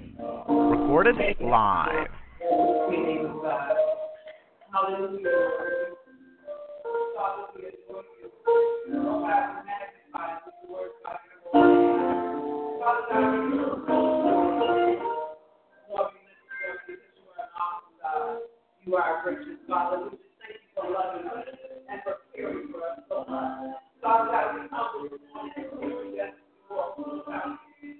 Recorded live. You are a gracious Father. We just thank you for loving us and for caring for us so much. Father God, we come this morning we ask you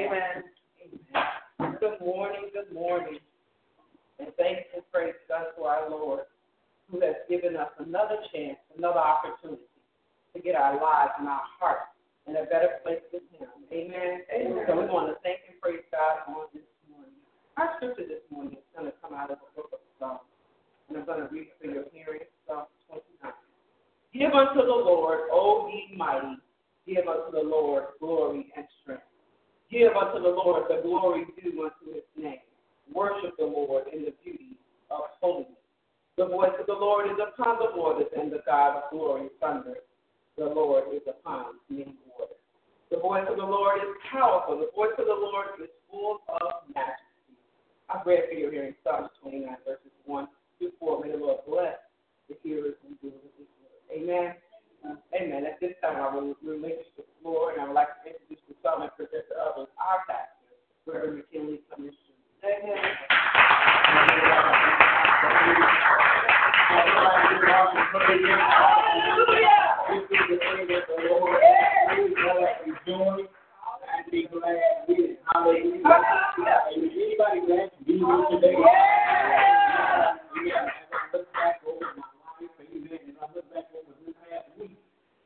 Amen. Amen. Good morning. Good morning. And thanks and praise God to our Lord, who has given us another chance, another opportunity to get our lives and our hearts in a better place with Him. Amen. Amen. So we want to thank and praise God on this morning. Our scripture this morning is going to come out of the book of Psalms, and I'm going to read for your hearing. Psalm 29. Give unto the Lord, O ye mighty, give unto the Lord glory and strength. Give unto the Lord the glory due unto his name. Worship the Lord in the beauty of holiness. The voice of the Lord is upon the waters, and the God of glory thunders. The Lord is upon many waters. The voice of the Lord is powerful. The voice of the Lord is full of majesty. I've read for your hearing Psalms 29, verses 1 through 4. May the Lord bless the hearers and doers of his word. Amen. Amen. At this time, I will relinquish the floor, and I would like to introduce the psalm and present to others our pastor, Reverend McKinley Commission. Amen. Hallelujah. This is the thing that the Lord is join and be glad with it. Hallelujah. Is anybody glad to be here today? Amen.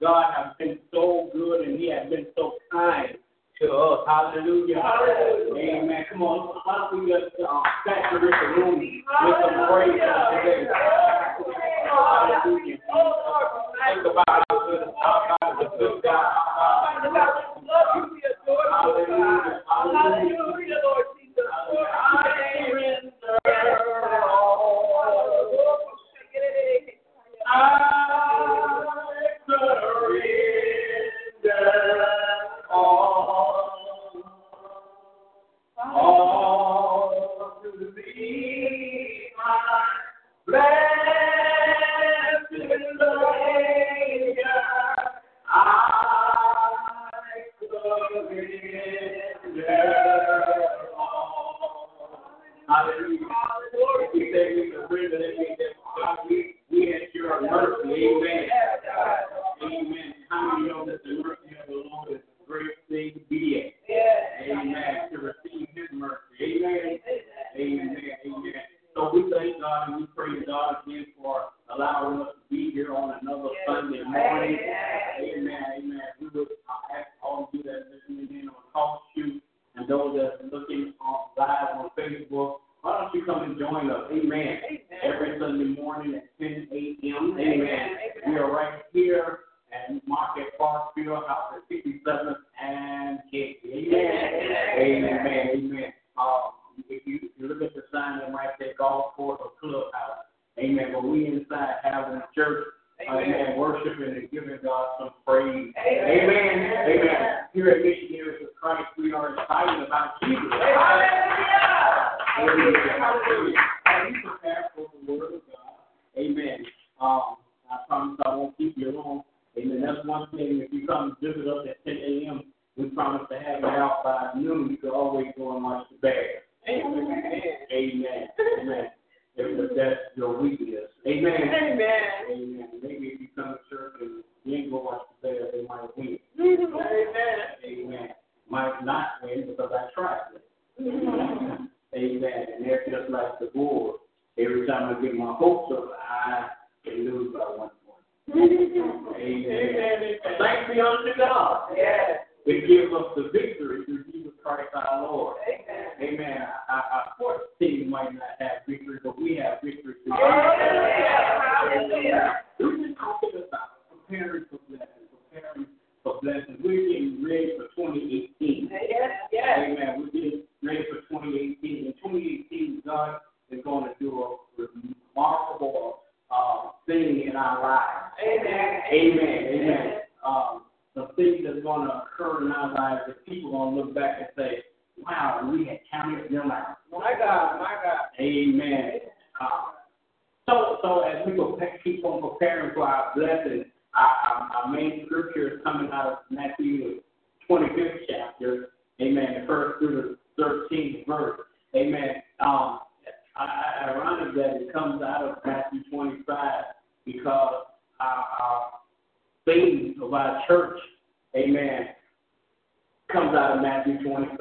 God has been so good and He has been so kind to us. Hallelujah. Amen. Come on. Why don't we just uh, saturate the room with some praise today? Come and join us? Amen. Every Sunday morning at 10 a.m. Amen. We are right here at Marquette Parkfield, House at 57th and Gate. Amen. Amen. Amen. Um, if you, if you look at the sign, it might say golf course or clubhouse. Amen. But we inside having a church. Amen. Worshiping and giving God some praise. Amen. Amen. Here at Missionaries of Christ, we are excited about Jesus. Hallelujah. Are you prepared for the word of God? Amen. Um, I promise I won't keep you long. Amen. That's one thing. If you come visit us at 10 a.m., we promise to have you out by noon. You can always go and watch. Amen. Amen. Amen. If that's your weakness. Amen. Amen. Amen. Maybe if you come to church and you ain't go watch the bear, they might win. Amen. Amen. Might not win because I tried it. Amen. And they're just like the Bulls. Every time I get my hopes up, I can lose by one point. Amen. Thanks be unto God. Yes. It gives us the victory through Jesus Christ our Lord. Amen. Our, our sports team might not have victory, but we have victory through Hallelujah. We're just talking about preparing for blessings, preparing for blessings. We're getting ready for 2018. Yes. Yes. Amen. We're getting ready for 2018. In 2018, God is going to do a remarkable uh, thing in our lives. Amen. Amen. Amen. Um, the thing that's going to lives that people are going to look back and say, wow, we had counted them out. My God. My God. Amen. Uh, so, so as we keep on preparing for our blessing, our, our, our main scripture is coming out of Matthew 25th chapter. Amen. The first through the 13th verse. Amen. Um, I- ironic that it comes out of Matthew 25 because our, our theme of our church, amen, comes out of Matthew 25.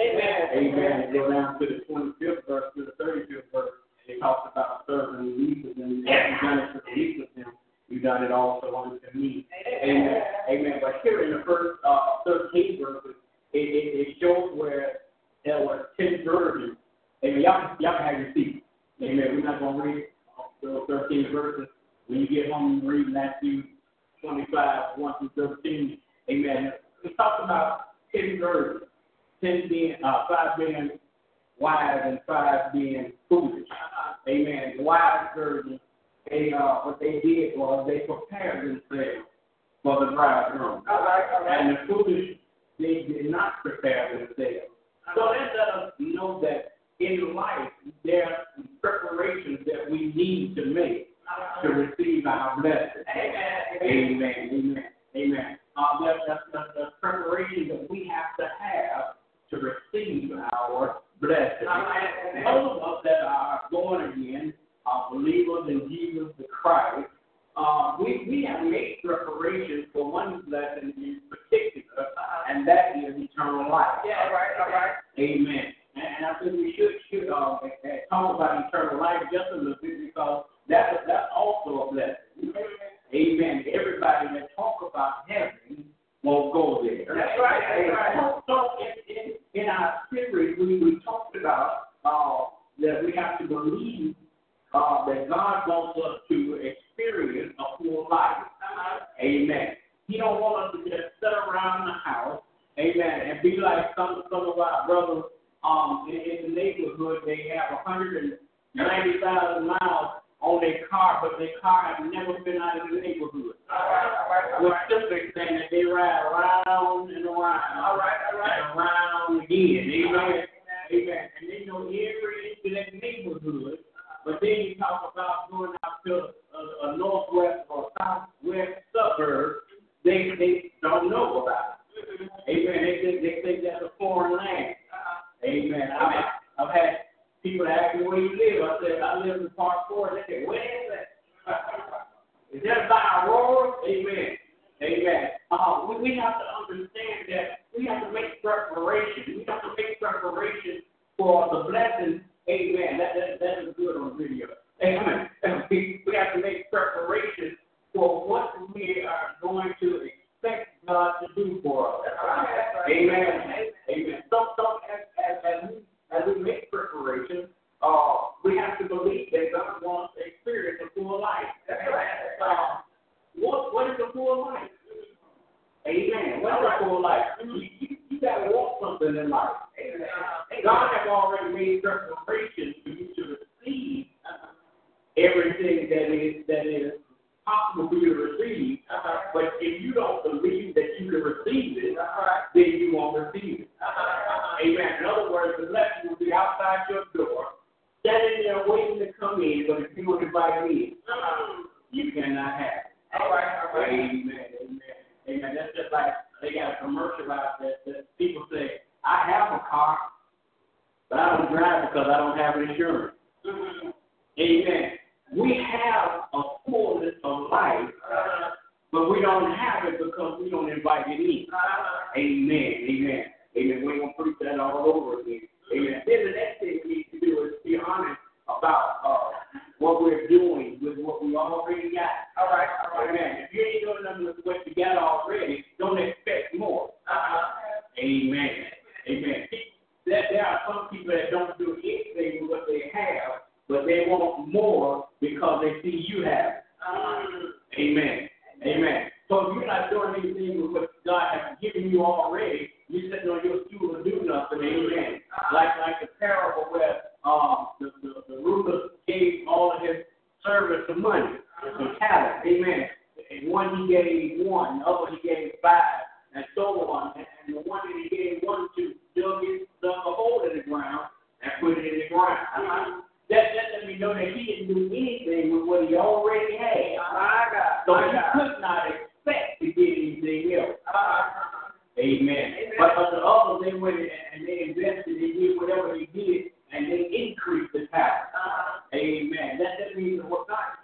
Amen. Amen. Go down to the 25th verse to the 35th verse. It talks about serving the least of them. If you've done it to the least of them, you've done it also unto me. Amen. Amen. But here in the first uh, 13 verses, it, it, it shows where there were 10 virgins. Amen. Y'all, y'all can have your seat. Amen. We're not going to read those 13 verses. When you get home, read Matthew 25, 1 through 13. Amen. We talked about 10 virgins, 10 being, uh, 5 being wise and 5 being foolish. Amen. The wise virgins, they, uh, what they did was they prepared themselves for the bridegroom. All right, all right. And the foolish, they did not prepare themselves. So that let us know that in life there are preparations that we need to make to receive our blessing. Amen. Amen. Amen. Amen. Uh, that's, that's, that's the preparation that we have to have to receive our blessing. Those of us that are born again, are believers in Jesus the Christ, uh, we, we have made preparations for one blessing in particular, and that is eternal life. Yeah, all right, all right. Amen. And, and I think we should, should uh, talk about eternal life just a little bit because that's, that's also a blessing. Amen. Everybody that talk about heaven won't go there. That's right, that's right. So, so in, in, in our series, we, we talked about uh, that we have to believe uh, that God wants us to experience a full life. Amen. He don't want us to just sit around the house, amen, and be like some some of our brothers um, in, in the neighborhood. They have 190,000 miles on their car, but their car has never been out of the neighborhood. All right, all right, all We're simply saying that they ride around and around, All right, all right. and around again. Amen. Amen. And they know every inch of that neighborhood. But then you talk about going out to a, a northwest or southwest suburb, they they don't know about it. Amen. They think just like they got a commercial out there that people say, I have a car, but I don't drive because I don't have insurance. Amen. We have a fullness of life, but we don't have it because we don't invite it in. Amen. Amen. Amen. We ain't gonna preach that all over again. Amen. Then the next thing we need to do is be honest about uh, what we're doing with what we already got. All right, all right. Amen. If you ain't doing nothing with what you got already, don't expect more. Uh-uh. Amen. Amen. There, there are some people that don't do anything with what they have, but they want more because they see you have. it. Uh-huh. Amen. Amen. So if you're not doing anything with what God has given you already, you're sitting on your stool and do nothing. Amen. Like like the parable where um, the, the, the ruler gave all of his servants some money, some talent. Amen. And one he gave one, the other he gave five, and so on. And, and the one that he gave one to dug, dug a hole in the ground and put it in the ground. That, that let me know that he didn't do anything with what he already had. God. So he could not expect to get anything else. Amen. But, but the others, they went and they invested, they did whatever they did, and they increased the talent. Uh-huh. Amen. That, that means that what God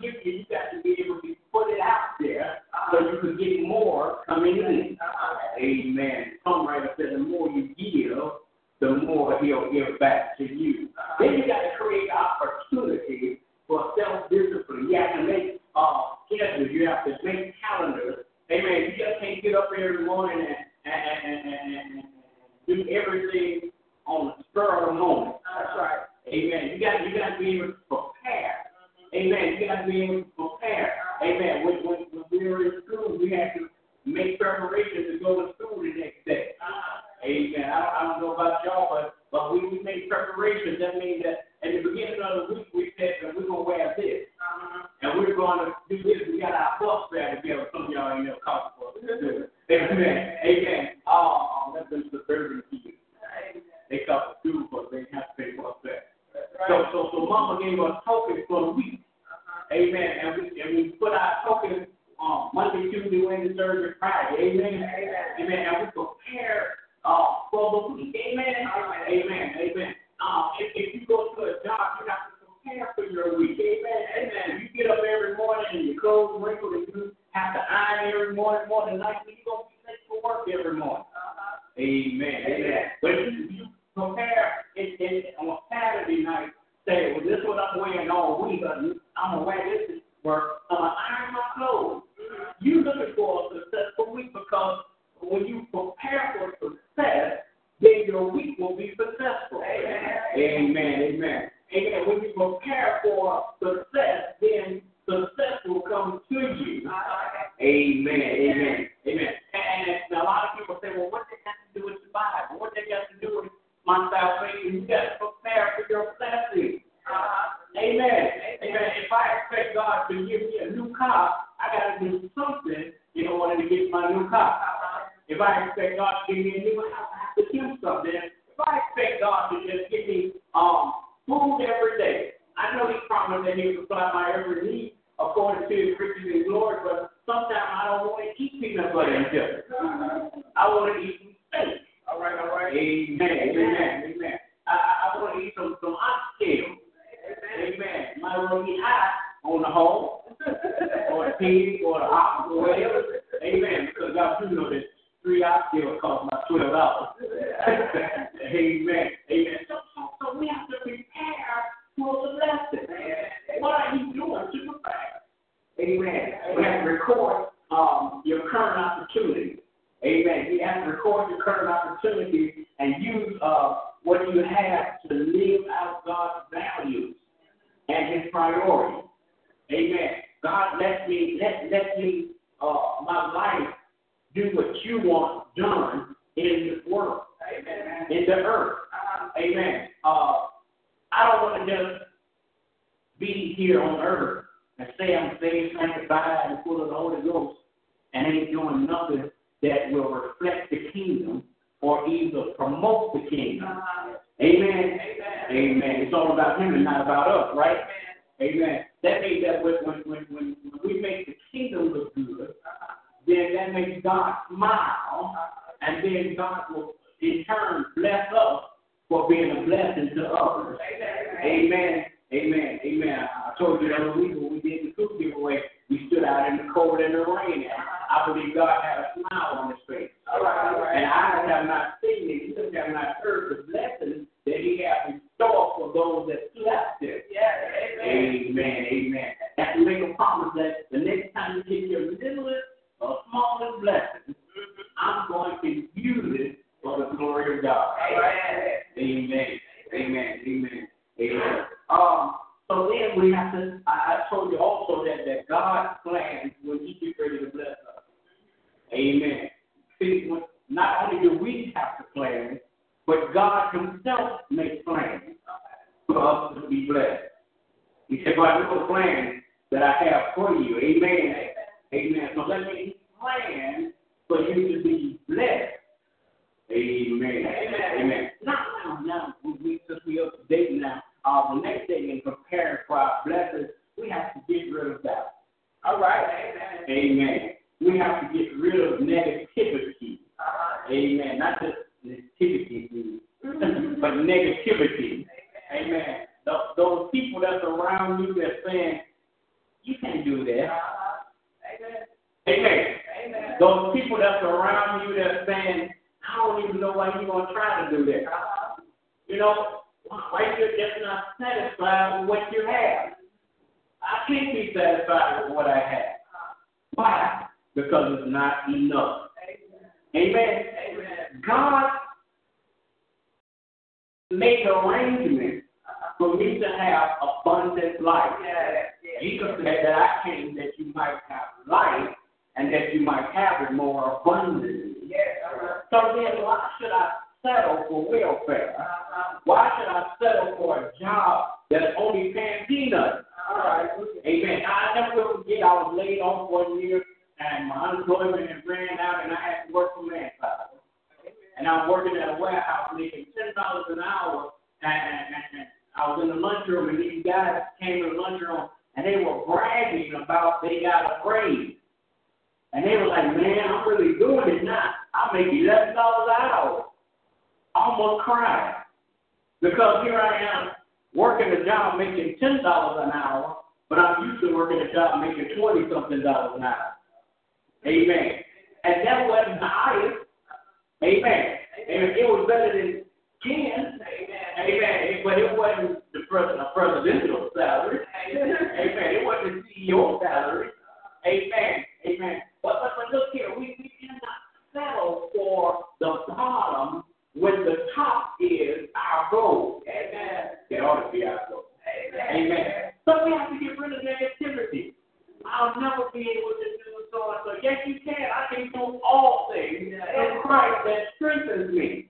um, your current opportunity. Amen. You have to record your current opportunity and use uh, what you have to live out God's values and His priorities. Amen. God, let me let let me uh, my life do what you want done in this world, Amen. in the earth. Amen. Uh, I don't want to just be here on earth and say I'm saved, sanctified, and full of the Holy Ghost and ain't doing nothing that will reflect the kingdom or either promote the kingdom. Uh-huh. Amen. Amen. Amen. It's all about him and not about us, right? Amen. Amen. That means that when, when, when, when we make the kingdom look good, uh-huh. then that makes God smile, uh-huh. and then God will in turn bless us for being a blessing to others. Amen. Amen. Amen. Amen. I told you the other week when we did the cook giveaway, we stood out in the cold and the rain, and I believe God had a smile on his face. All right, all right. And I have not seen it. You have not heard the blessings that he has in store for those that slept there. Yes. Amen. Amen. Amen. That's to make a promise that the next time you get your littlest or smallest blessing, mm-hmm. I'm going to use it for the glory of God. Amen. Amen. Amen. Amen. Amen. Amen. Um, so then we have to, I, I told you also that, that God why should I settle for welfare? Why should I settle for a job that's only paying peanuts? Amen. I never forget I was laid off one year and my unemployment had ran out and I had to work for manpower. And I was working at a warehouse making ten dollars an hour and, and, and I was in the lunchroom and these guys came in the lunchroom and they were bragging about they got a raise. And they were like, Man, I'm really doing it now. I make eleven dollars an hour. I almost crying. Because here I am working a job making ten dollars an hour, but I'm used to working a job making twenty something dollars an hour. Amen. And that wasn't the highest. Amen. And it was better than ten. Amen. Amen. But it wasn't the president, a presidential salary. Amen. It wasn't the CEO salary. Amen. Amen. But, but, but look here, we, we cannot settle for the bottom when the top is our goal. Amen. It ought to be our goal. Amen. Amen. So we have to get rid of negativity. I'll never be able to do so and so. Yes, you can. I can do all things in Christ that strengthens me.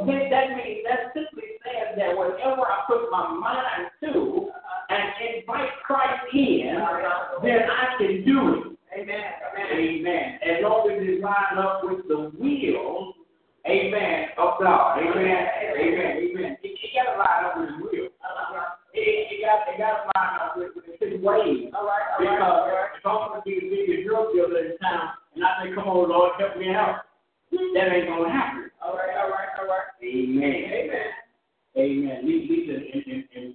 Then that means that simply says that whatever I put my mind to uh-huh. and invite Christ in, then I can do it. Amen. Amen. As long as it lines up with the will, amen, of God. Amen. Amen. Amen. You, you got to line up with His will. It, it got it got to line up with, with His ways. All right. All because right. if I'm going to be the biggest drug dealer in town, and I say, "Come on, Lord, help me out," that ain't going to happen. All right. All right. All right. Amen. Amen. Amen. At least in, in, in,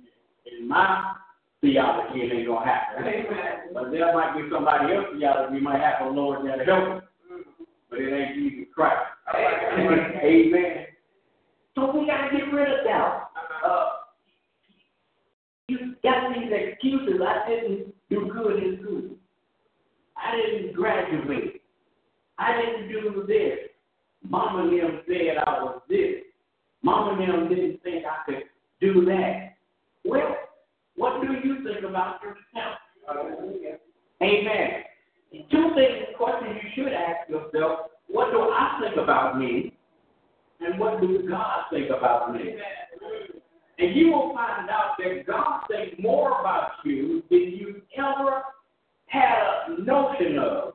in my theology, it ain't gonna happen. Amen. But there might be somebody else theology you might have a Lord there to help him. But it ain't Jesus Christ. Amen. Amen. So we gotta get rid of doubt. Uh, you got these excuses. I didn't do good in school. I didn't graduate. I didn't do this. Mama and them said I was this. Mama and them didn't think I could do that. Well, what do you think about yourself? Amen. Two things, questions you should ask yourself. What do I think about me? And what does God think about me? And you will find out that God thinks more about you than you ever had a notion of.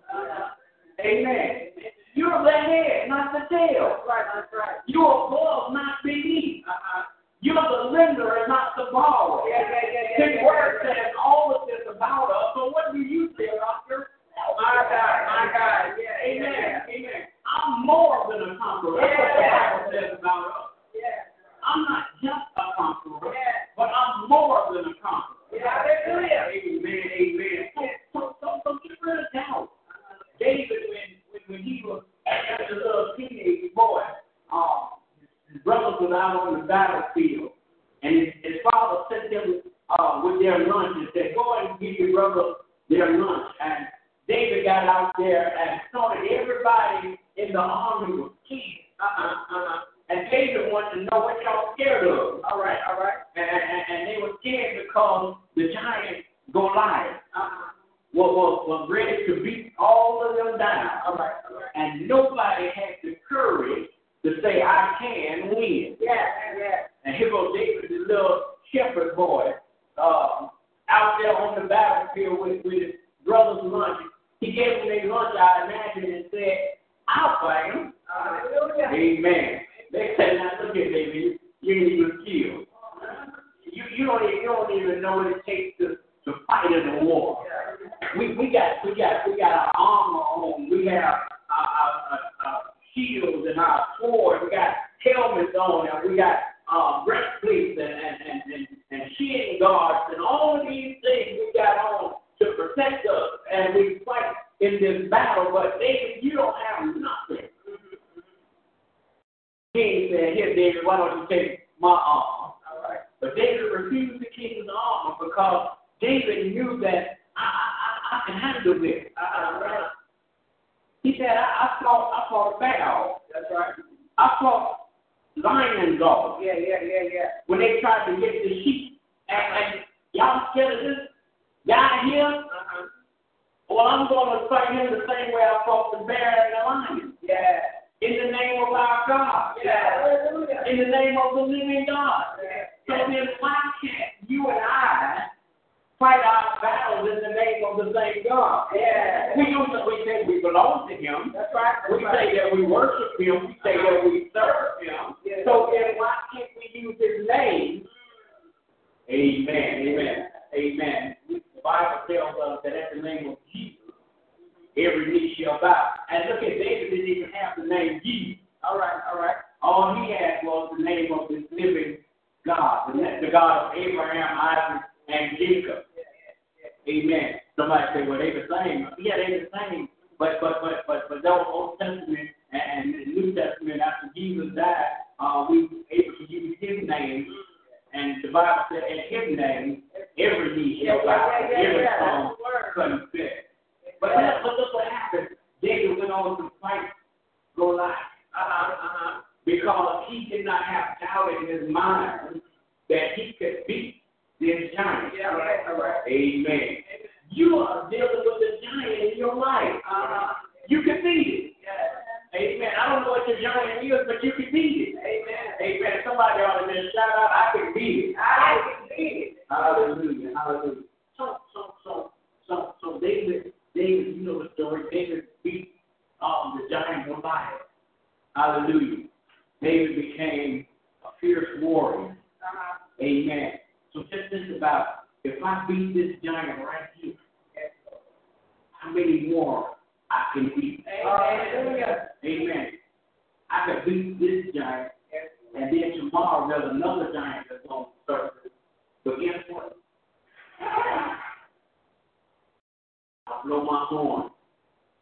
Amen. You're the head, not the tail. Right, that's right. You're above, not beneath. Uh-huh. You're the lender and not the borrower. Yeah, yeah, yeah, His word says all of this about shields and our swords. We got helmets on, and we got uh, breastplates and, and, and, and, and guards, and all of these things we got on to protect us and we fight in this battle. But David, you don't have nothing. king said, Here, David, why don't you take my armor? All right. But David refused the king's armor because David knew that I, I, I can handle this. Uh, he said, I, I fought I fought a battle. That's right. I fought lion dogs. Yeah, yeah, yeah, yeah. When they tried to get the sheep. And, and y'all scared of this guy here? Uh-huh. Well, I'm going to fight him the same way I fought the bear and the lion. Yeah. In the name of our God. Yeah. In the name of the living God. Yeah. So then why can't you and I fight our battles in the name of the same God? Yeah. We use it, we say we belong to him. That's right. That's we right. say that we worship him. We say that we serve him. Yeah. So then why can't we use his name? Amen. Amen. Amen. The Bible tells us that at the name of Jesus, every knee shall bow. And look at David didn't even have the name Jesus. All right, all right. All he had was the name of this living God, the, the God of Abraham, Isaac, and Jacob. Amen. Somebody say, well, they the same. Yeah, they the same. But but but but but those Old Testament and, the New Testament after Jesus died, uh, we were able to use His name, and the Bible said, in His name, every knee shall bow, every tongue confess. But then, but look what happened. David went on to fight Goliath. Uh-huh, uh-huh. Because he did not have doubt in his mind that he could beat this giant. Yeah, right, all right. Amen. You are dealing with a giant in your life. Uh-huh. You can beat it. Yeah. Amen. I don't know what your giant is, but you can beat it. Amen. Amen. Somebody ought to just shout out, I can beat it. I can beat it. Hallelujah. Hallelujah. So, so, so, so, so David David, you know the story. David beat um, the giant Goliath. Hallelujah. David became a fierce warrior. Uh-huh. Amen. So just think about if I beat this giant right here, how many more I can beat? Amen. Amen. I can beat this giant, and then tomorrow there's another giant that's on the surface. But guess what? I blow my horn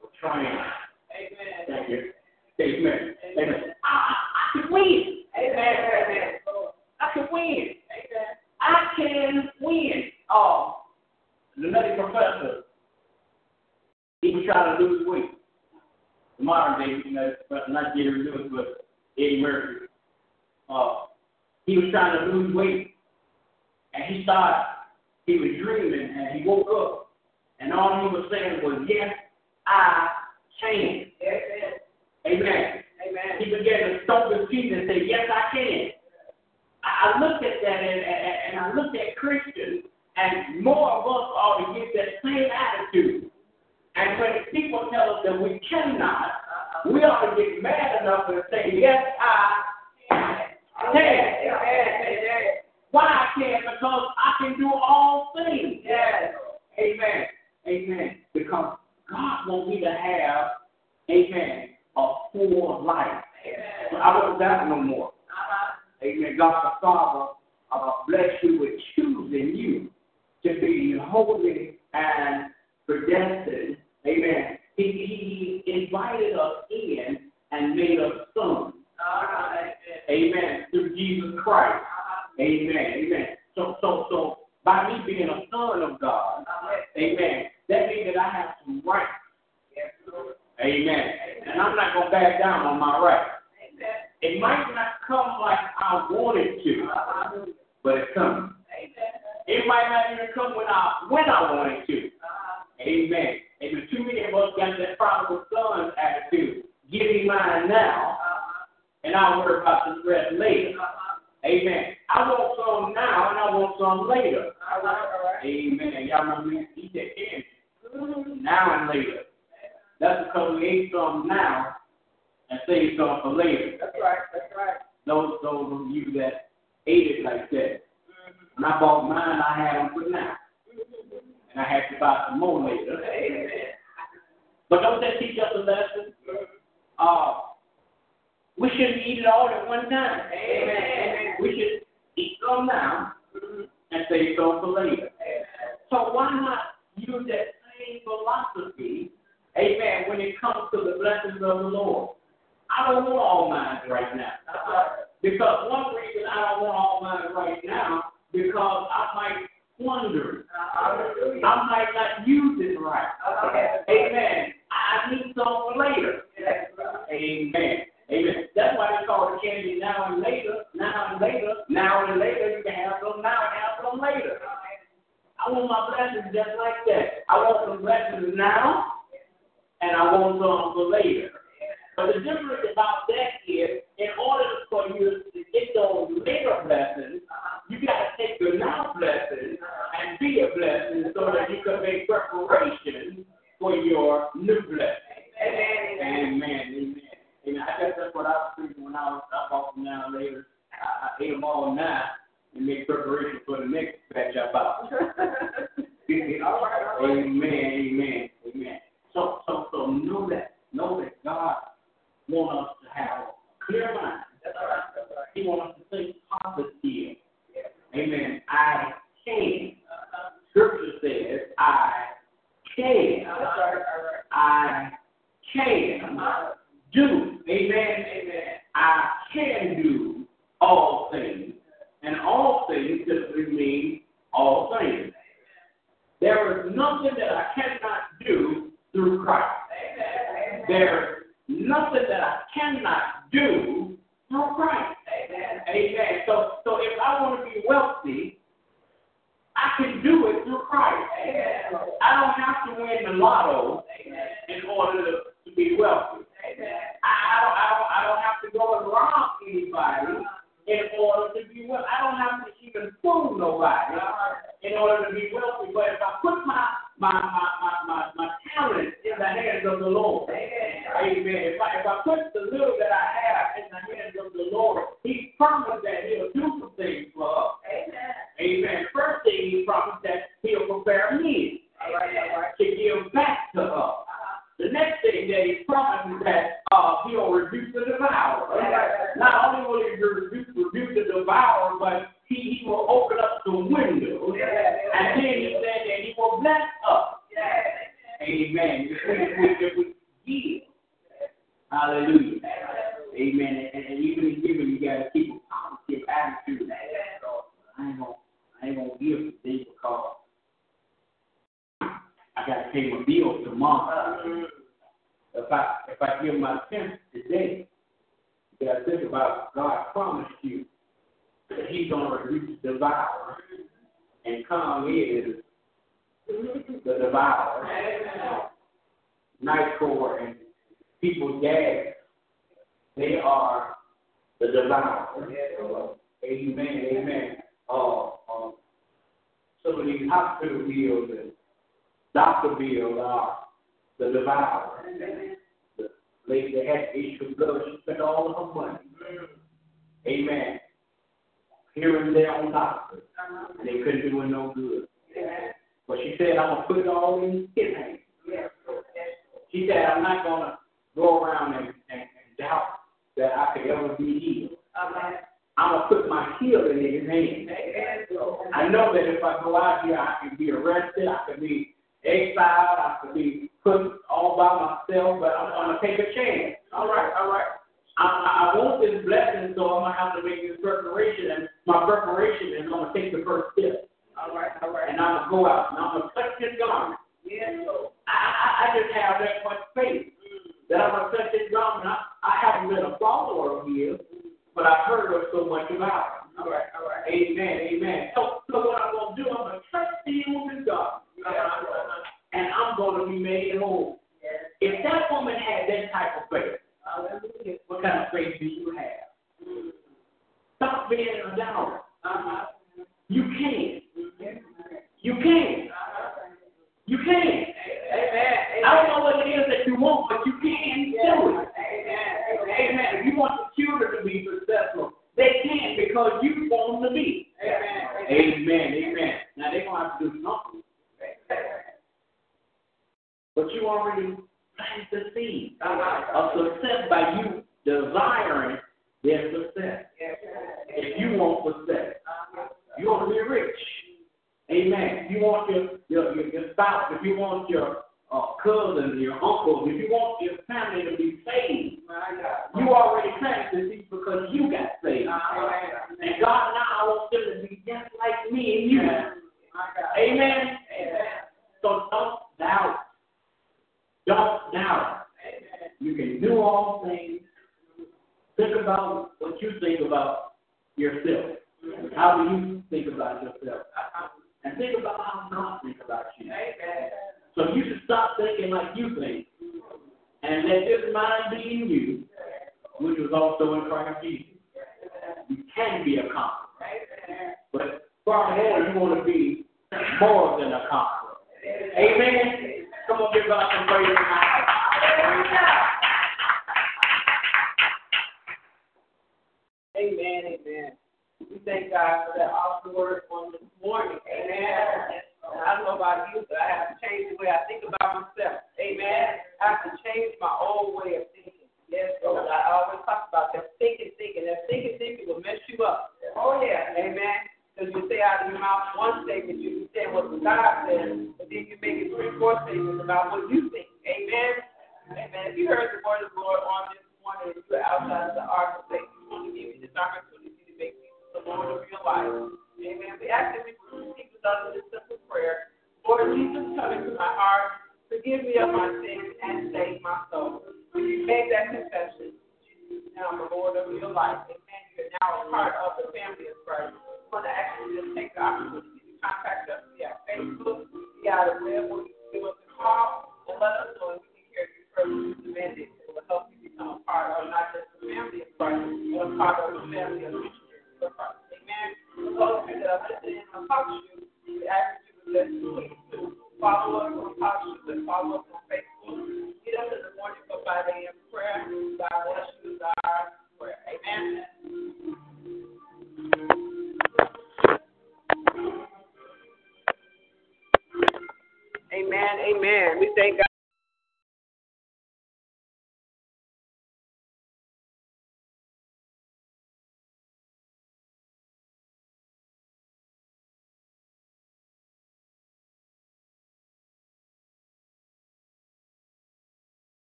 for triumph. Amen. Thank you. Amen. Amen. I, I can win. Amen. Amen. I can win. Amen. I can win. Oh, the medical professor, he was trying to lose weight. The modern day, you know, not Jerry Lewis, but Eddie Murphy. Uh, he was trying to lose weight, and he started. He was dreaming, and he woke up and all he was saying was, Yes, I can. Amen. Amen. Amen. He began to stomp his feet and say, Yes, I can. I looked at that and, and, and I looked at Christians, and more of us ought to get that same attitude. And when people tell us that we cannot, we ought to get mad enough and say, Yes, I can. Why I can? Because I can do all things. Yes. Amen. Amen. Because God wants me to have, amen, a full life. Amen. I won't die no more. Uh-huh. Amen. God the Father uh, bless you with choosing you to be holy and predestined. Amen. He, he invited us in and made us sons. Uh-huh. Amen. Through Jesus Christ. Uh-huh. Amen. Amen. So, so, so, by me being a son of God, amen, that means that I have some rights. Amen. And I'm not going to back down on my rights. It might not come like I want it to, but it's coming. It might not even come when I when I want it to. Amen. Amen. Too many of us got that prodigal son attitude. Give me mine now, and I'll worry about the rest later. Amen. I want some now, and I want some later. Amen. Y'all remember me? He said, now and later. That's because we ate some now and saved some for later. That's right. That's right. Those those of you that ate it like that. When I bought mine, I had them for now, and I had to buy some more later. Amen. But don't that teach us a lesson? Uh, we shouldn't eat it all at one time. Amen. We should eat some now and save some for later. So why not use that same philosophy, amen, when it comes to the blessings of the Lord. I don't want all mine right now. Because one reason I don't want all mine right now, because I might it. I might not use it right. Amen. I need some later. Amen. Amen. That's why they call it candy now and later, now and later, now and later. You can have some now and have some later. I want my blessings just like that. I want some blessings now, and I want some for later. But the difference about that is, in order for you to get those later blessings, you got to take the now blessings and be a blessing so that you can make preparation for your new blessing. Amen. Amen. Amen. Amen. I guess that's what I was thinking when I was I bought them now later. I, I ate them all now and make preparation for the next batch I bought. Amen. Amen. Amen. So so so know that. Know that God wants us to have a clear mind. That's right. He wants us to think positive. Amen. I can. Scripture says I can. I can do. Amen. Amen. I can do all things. And all things simply mean all things. There is nothing that I cannot do through Christ. There is nothing that I cannot do through Christ. Amen. Amen. So, so if I want to be wealthy, I can do it through Christ. Amen. I don't have to win the lotto in order to, to be wealthy. I, I, don't, I, don't, I don't have to go and rob anybody uh-huh. The devourer. The lady that had issue of blood, she spent all of her money. Amen. Here and there on doctors. And they couldn't do her no good. But she said, I'm going to put it all in his hands. She said, I'm not going to go around and, and, and doubt that I could ever be healed. I'm going to put my healing in his hands. I know that if I go out here, I can be arrested, I can be exiled, I could be put all by myself, but I'm going to take a chance. All right, all right. I, I want this blessing, so I'm going to have to make this preparation, and my preparation is I'm going to take the first step. All right, all right. And I'm going to go out, and I'm going to touch his garment. Yeah. I, I, I just have that much faith mm. that I'm going to touch his garment. I, I haven't been a follower of his, but I've heard of so much about him. All right, all right. Amen, amen. So, so what I'm going to do, I'm going to touch the hem of his garment. And I'm going to be made whole. If that woman had that type of faith, what kind of faith do you have? Mm-hmm. Stop being a doubter. Uh-huh. You can. Mm-hmm. You can. Uh-huh. You can. Amen. I don't know what it is that you want, but you can do it. Amen. Amen. If you want the children to be successful, they can because you want them to be. Amen. Amen. Amen. Now they're gonna have to do something. But you already planted the seed of success by you desiring their success. If you want success, you want to be rich. Amen. If you want your your, your, your spouse, if you want your I always talk about that thinking, thinking. That thinking, thinking will mess you up. Oh, yeah. Amen. Because you say out of your mouth one statement, you can say what God says, but then you make it three, four statements about what you think. Amen. Amen. If you heard the word of the Lord on this morning if you're outside of the ark of faith, we want to give you this opportunity to make Jesus the Lord of your life. Amen. We ask that you keep us under this simple prayer. Lord Jesus, come into my heart. Forgive me of my sins.